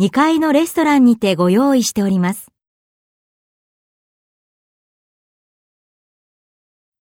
2階のレストランにてご用意しております。